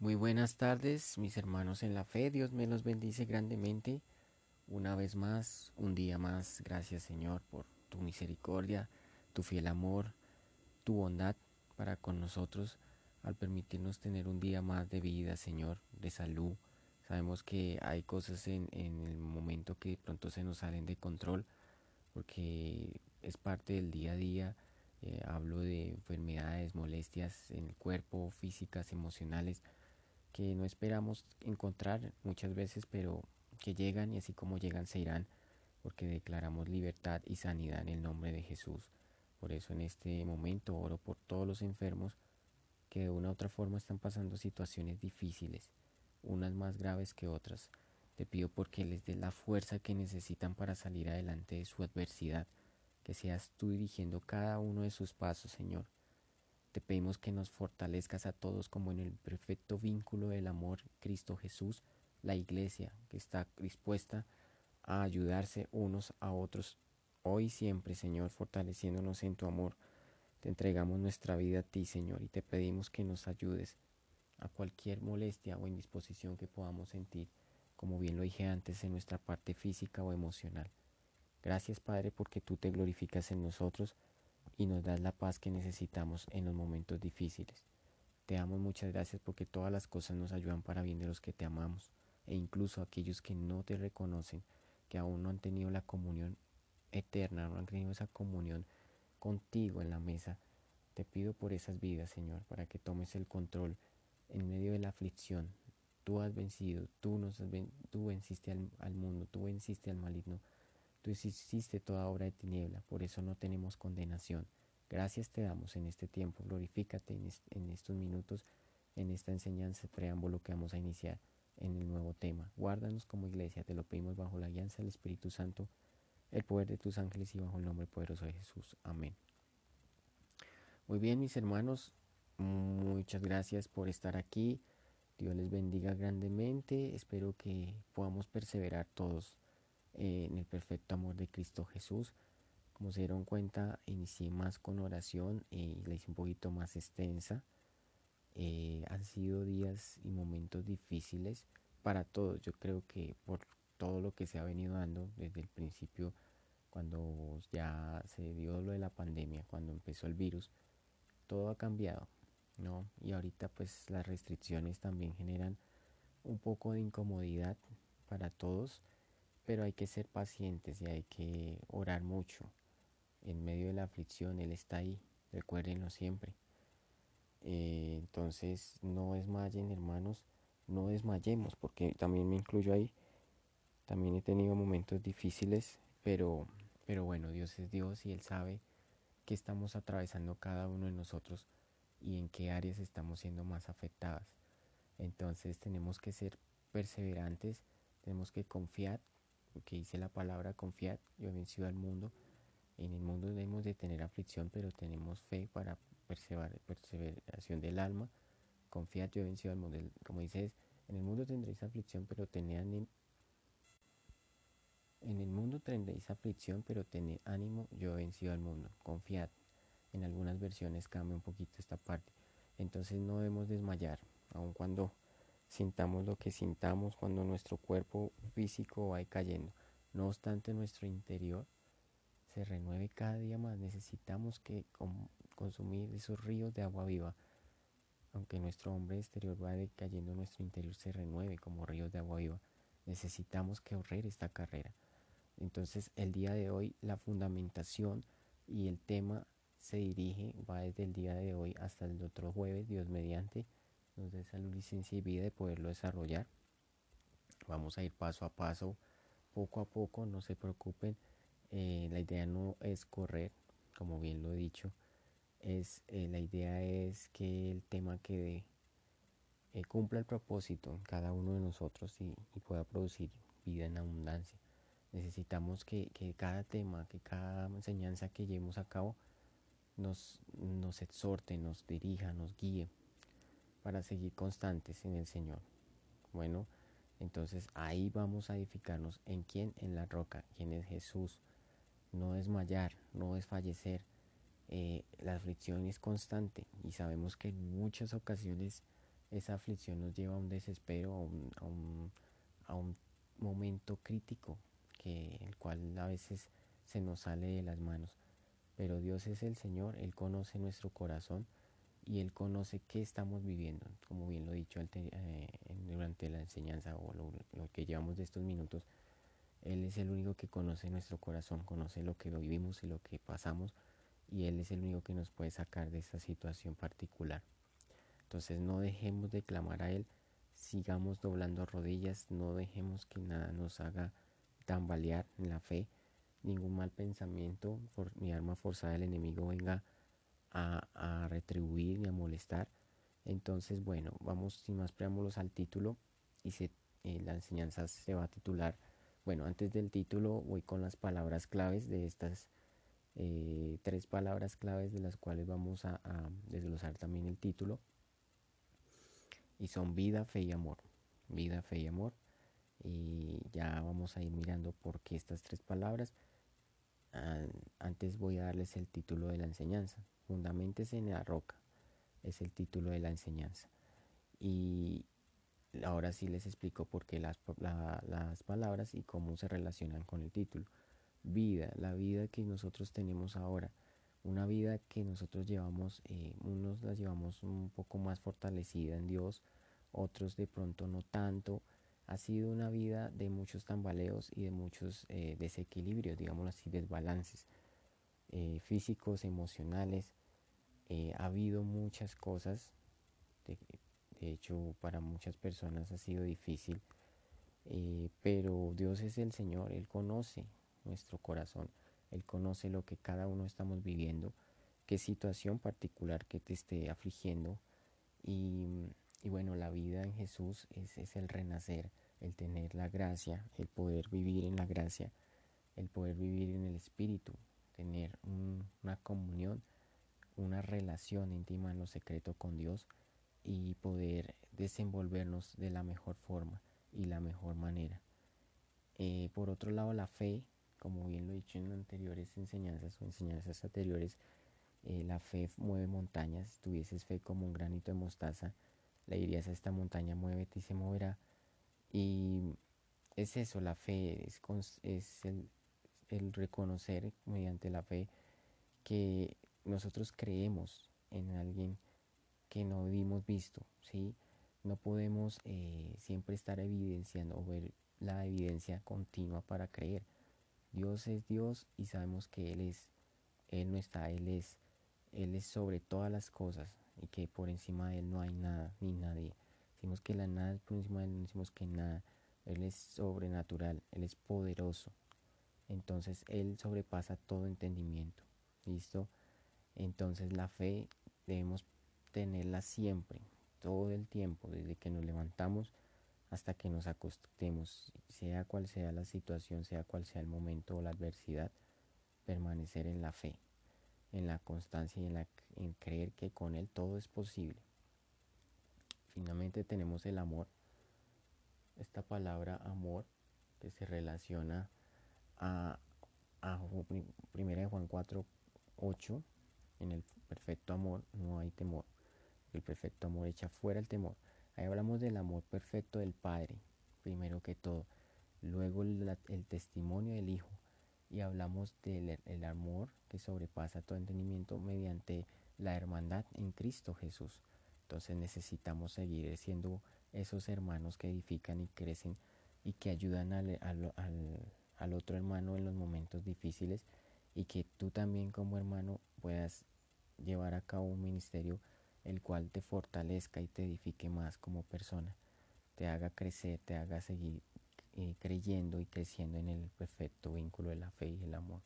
Muy buenas tardes, mis hermanos en la fe. Dios me los bendice grandemente. Una vez más, un día más. Gracias, Señor, por tu misericordia, tu fiel amor, tu bondad para con nosotros al permitirnos tener un día más de vida, Señor, de salud. Sabemos que hay cosas en, el momento que de pronto se nos salen de control porque es parte del día a día. Eh, hablo de enfermedades, molestias en el cuerpo, físicas, emocionales que no esperamos encontrar muchas veces, pero que llegan y así como llegan se irán, porque declaramos libertad y sanidad en el nombre de Jesús. Por eso en este momento oro por todos los enfermos que de una u otra forma están pasando situaciones difíciles, unas más graves que otras. Te pido porque les des la fuerza que necesitan para salir adelante de su adversidad, que seas tú dirigiendo cada uno de sus pasos, Señor te pedimos que nos fortalezcas a todos como en el perfecto vínculo del amor Cristo Jesús, la iglesia que está dispuesta a ayudarse unos a otros hoy y siempre, Señor, fortaleciéndonos en tu amor. Te entregamos nuestra vida a ti, Señor, y te pedimos que nos ayudes a cualquier molestia o indisposición que podamos sentir, como bien lo dije antes, en nuestra parte física o emocional. Gracias, Padre, porque tú te glorificas en nosotros y nos das la paz que necesitamos en los momentos difíciles. Te amo muchas gracias porque todas las cosas nos ayudan para bien de los que te amamos e incluso aquellos que no te reconocen, que aún no han tenido la comunión eterna, no han tenido esa comunión contigo en la mesa. Te pido por esas vidas, Señor, para que tomes el control en medio de la aflicción. Tú has vencido, tú, nos tú venciste al, al mundo, tú venciste al maligno Tú hiciste toda obra de tiniebla, por eso no tenemos condenación. Gracias te damos en este tiempo, glorifícate en, estos minutos, en esta enseñanza, preámbulo que vamos a iniciar en el nuevo tema. Guárdanos como iglesia, te lo pedimos bajo la alianza del Espíritu Santo, el poder de tus ángeles y bajo el nombre poderoso de Jesús. Amén. Muy bien, mis hermanos, muchas gracias por estar aquí. Dios les bendiga grandemente. Espero que podamos perseverar todos eh, en el perfecto amor de Cristo Jesús. Como se dieron cuenta, inicié más con oración y la hice un poquito más extensa. Eh, han sido días y momentos difíciles para todos. Yo creo que por todo lo que se ha venido dando desde el principio, cuando ya se dio lo de la pandemia, cuando empezó el virus, todo ha cambiado, ¿no? Y ahorita pues las restricciones también generan un poco de incomodidad para todos pero hay que ser pacientes y hay que orar mucho. En medio de la aflicción Él está ahí, recuérdenlo siempre. Eh, entonces no desmayen hermanos, no desmayemos, porque también me incluyo ahí. También he tenido momentos difíciles, pero, pero bueno, Dios es Dios y Él sabe que estamos atravesando cada uno de nosotros y en qué áreas estamos siendo más afectadas. Entonces tenemos que ser perseverantes, tenemos que confiar que dice la palabra confiar, yo he vencido al mundo. En el mundo debemos de tener aflicción, pero tenemos fe para perseverar, perseveración del alma. Confiad, yo he vencido al mundo. Como dices, en el mundo tendréis aflicción, pero tened ánimo. En el mundo tendréis aflicción, pero tened ánimo, yo he vencido al mundo. Confiad. En algunas versiones cambia un poquito esta parte. Entonces no debemos desmayar, aun cuando sintamos lo que sintamos cuando nuestro cuerpo físico va cayendo. No obstante, nuestro interior se renueve cada día más. Necesitamos que consumir esos ríos de agua viva. Aunque nuestro hombre exterior va decayendo, nuestro interior se renueve como ríos de agua viva. Necesitamos que correr esta carrera. Entonces, el día de hoy, la fundamentación y el tema se dirige, va desde el día de hoy hasta el otro jueves, Dios mediante dé salud, licencia y vida de poderlo desarrollar. Vamos a ir paso a paso, poco a poco, no se preocupen. Eh, la idea no es correr, como bien lo he dicho. Es, eh, la idea es que el tema quede, eh, cumpla el propósito en cada uno de nosotros y, pueda producir vida en abundancia. Necesitamos que, cada tema, que cada enseñanza que llevemos a cabo nos, nos exhorte, nos dirija, nos guíe para seguir constantes en el Señor. Bueno, entonces ahí vamos a edificarnos. ¿En quién? En la roca. ¿Quién es Jesús? No desmayar, no desfallecer. Eh, la aflicción es constante y sabemos que en muchas ocasiones esa aflicción nos lleva a un desespero, a un, a un, momento crítico, que el cual a veces se nos sale de las manos. Pero Dios es el Señor, Él conoce nuestro corazón y Él conoce qué estamos viviendo, como bien lo he dicho eh, durante la enseñanza o lo, que llevamos de estos minutos. Él es el único que conoce nuestro corazón, conoce lo que vivimos y lo que pasamos y Él es el único que nos puede sacar de esta situación particular. Entonces no dejemos de clamar a Él, sigamos doblando rodillas, no dejemos que nada nos haga tambalear en la fe, ningún mal pensamiento, por, mi arma forzada del enemigo venga a, retribuir ni a molestar. Entonces, bueno, vamos sin más preámbulos al título y se, eh, la enseñanza se va a titular. Bueno, antes del título voy con las palabras claves de estas eh, tres palabras claves de las cuales vamos a, desglosar también el título. Y son vida, fe y amor. Vida, fe y amor. Y ya vamos a ir mirando por qué estas tres palabras. Antes voy a darles el título de la enseñanza. Fundamentes en la roca. Es el título de la enseñanza. Y ahora sí les explico por qué las, palabras y cómo se relacionan con el título vida, la vida que nosotros tenemos ahora, una vida que nosotros llevamos, eh, unos la llevamos un poco más fortalecida en Dios, otros de pronto no tanto. Ha sido una vida de muchos tambaleos y de muchos eh, desequilibrios, digamos así, desbalances eh, físicos, emocionales. ha habido muchas cosas, de, de, hecho para muchas personas ha sido difícil, pero Dios es el Señor, Él conoce, nuestro corazón. Él conoce lo que cada uno estamos viviendo, qué situación particular que te esté afligiendo. Y, bueno, la vida en Jesús es, es, el renacer, el tener la gracia, el poder vivir en la gracia, el poder vivir en el Espíritu, tener una comunión, una relación íntima en lo secreto con Dios y poder desenvolvernos de la mejor forma y la mejor manera. Eh, por otro lado, la fe como bien lo he dicho en anteriores enseñanzas o enseñanzas anteriores, eh, la fe mueve montañas. Tuvieses fe como un granito de mostaza, le dirías a esta montaña, muévete y se moverá. Y es eso, la fe, es, es el, reconocer mediante la fe que nosotros creemos en alguien que no hemos visto, ¿sí? No podemos eh, siempre estar evidenciando o ver la evidencia continua para creer. Dios es Dios y sabemos que Él es, Él no está, Él es, Él es sobre todas las cosas y que por encima de Él no hay nada ni nadie. Decimos que la nada es por encima de Él, no decimos que nada. Él es sobrenatural, Él es poderoso. Entonces Él sobrepasa todo entendimiento. ¿Listo? Entonces la fe debemos tenerla siempre, todo el tiempo, desde que nos levantamos hasta que nos acostemos, sea cual sea la situación, sea cual sea el momento o la adversidad, permanecer en la fe, en la constancia y en, creer que con Él todo es posible. Finalmente tenemos el amor, esta palabra amor que se relaciona a, a 1 Juan 4, 8, en el perfecto amor no hay temor, el perfecto amor echa fuera el temor Ahí hablamos del amor perfecto del Padre, primero que todo. Luego el, testimonio del Hijo. Y hablamos del el amor que sobrepasa todo entendimiento mediante la hermandad en Cristo Jesús. Entonces necesitamos seguir siendo esos hermanos que edifican y crecen y que ayudan al, al, al, otro hermano en los momentos difíciles y que tú también como hermano puedas llevar a cabo un ministerio el cual te fortalezca y te edifique más como persona, te haga crecer, te haga seguir eh, creyendo y creciendo en el perfecto vínculo de la fe y el amor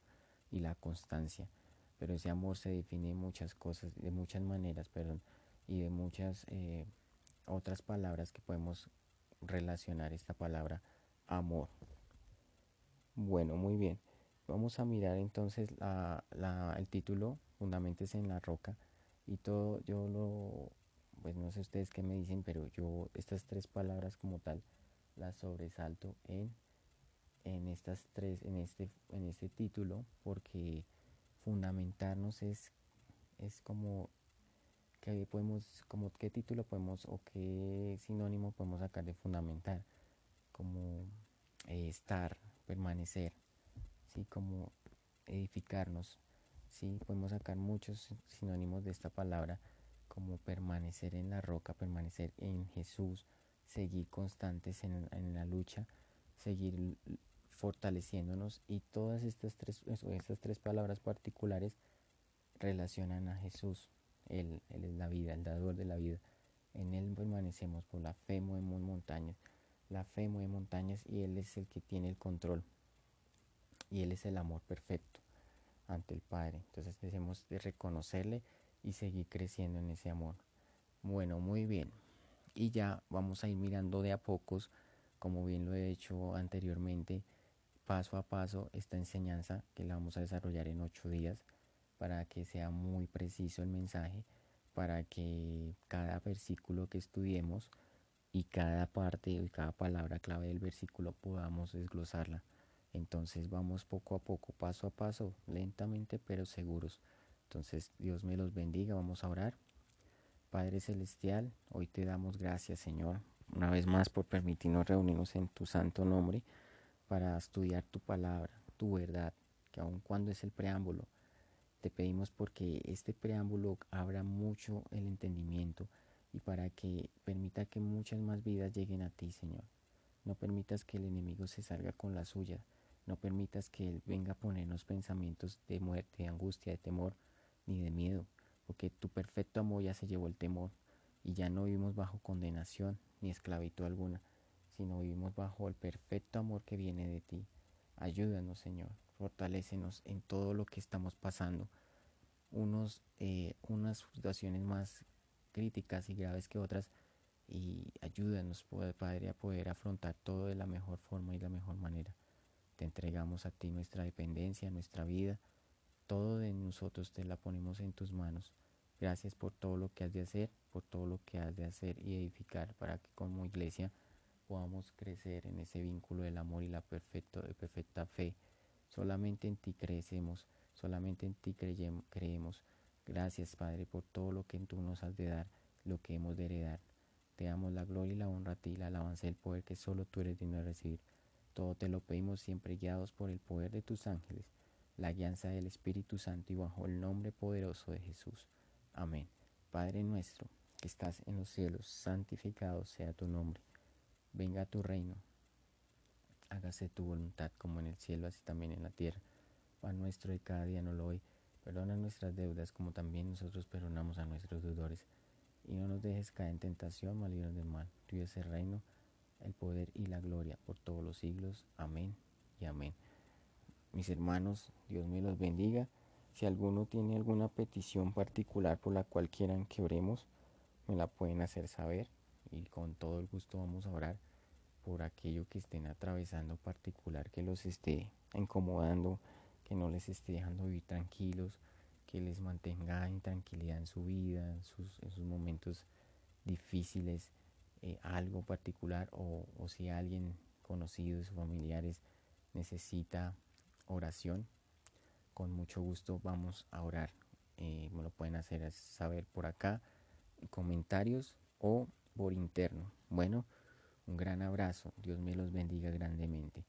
y la constancia. Pero ese amor se define en muchas cosas, de muchas maneras, y de muchas eh, otras palabras que podemos relacionar esta palabra amor. Bueno, muy bien. Vamos a mirar entonces el título, Fundamentes en la Roca y todo yo lo pues no sé ustedes qué me dicen pero yo estas tres palabras como tal las sobresalto en en estas tres en este en este título porque fundamentarnos es es como ¿qué podemos, como qué título podemos o qué sinónimo podemos sacar de fundamental? Como eh, estar, permanecer, ¿sí? Como edificarnos, ¿sí? Podemos sacar muchos sinónimos de esta palabra como permanecer en la roca, permanecer en Jesús, seguir constantes en, la lucha, seguir fortaleciéndonos y todas estas tres, estas tres palabras particulares relacionan a Jesús. Él, él, es la vida, el dador de la vida. En Él permanecemos, por la fe movemos montañas. La fe mueve montañas y Él es el que tiene el control. Y Él es el amor perfecto ante el Padre. Entonces debemos de reconocerle y seguir creciendo en ese amor. Bueno, muy bien. Y ya vamos a ir mirando de a pocos, como bien lo he hecho anteriormente, paso a paso esta enseñanza que la vamos a desarrollar en ocho días para que sea muy preciso el mensaje, para que cada versículo que estudiemos y cada parte y cada palabra clave del versículo podamos desglosarla. Entonces vamos poco a poco, paso a paso, lentamente pero seguros. Entonces, Dios me los bendiga, vamos a orar. Padre Celestial, hoy te damos gracias, Señor, una vez más por permitirnos reunirnos en tu santo nombre para estudiar tu palabra, tu verdad, que aun cuando es el preámbulo, te pedimos porque este preámbulo abra mucho el entendimiento y para que permita que muchas más vidas lleguen a ti, Señor. No permitas que el enemigo se salga con la suya. No permitas que Él venga a ponernos pensamientos de muerte, de angustia, de temor, ni de miedo, porque tu perfecto amor ya se llevó el temor y ya no vivimos bajo condenación ni esclavitud alguna, sino vivimos bajo el perfecto amor que viene de ti. Ayúdanos, Señor, fortalécenos en todo lo que estamos pasando. Unos, eh, unas situaciones más críticas y graves que otras, y ayúdanos, Padre, a poder afrontar todo de la mejor forma y la mejor manera. Te entregamos a ti nuestra dependencia, nuestra vida, todo de nosotros te la ponemos en tus manos. Gracias por todo lo que has de hacer, por todo lo que has de hacer y edificar para que como iglesia podamos crecer en ese vínculo del amor y la perfecto, de perfecta fe. Solamente en ti crecemos, solamente en ti creemos. Gracias Padre por todo lo que tú nos has de dar, lo que hemos de heredar. Te damos la gloria y la honra a ti, la alabanza y el poder que solo tú eres digno de recibir. Todo te lo pedimos siempre guiados por el poder de tus ángeles la guianza del Espíritu Santo y bajo el nombre poderoso de Jesús. Amén. Padre nuestro, que estás en los cielos, santificado sea tu nombre. Venga a tu reino. Hágase tu voluntad como en el cielo, así también en la tierra. Pan nuestro de cada día no lo hoy. Perdona nuestras deudas como también nosotros perdonamos a nuestros deudores. Y no nos dejes caer en tentación, malignos del mal. Tuyo es el reino, el poder y la gloria por todos los siglos. Amén y amén mis hermanos, Dios me los bendiga. Si alguno tiene alguna petición particular por la cual quieran que oremos, me la pueden hacer saber y con todo el gusto vamos a orar por aquello que estén atravesando particular, que los esté incomodando, que no les esté dejando vivir tranquilos, que les mantenga en tranquilidad en su vida, en sus, momentos difíciles, eh, algo particular o, o si alguien conocido sus familiares necesita oración, con mucho gusto vamos a orar. Eh, me lo pueden hacer saber por acá, en comentarios o por interno. Bueno, un gran abrazo. Dios me los bendiga grandemente.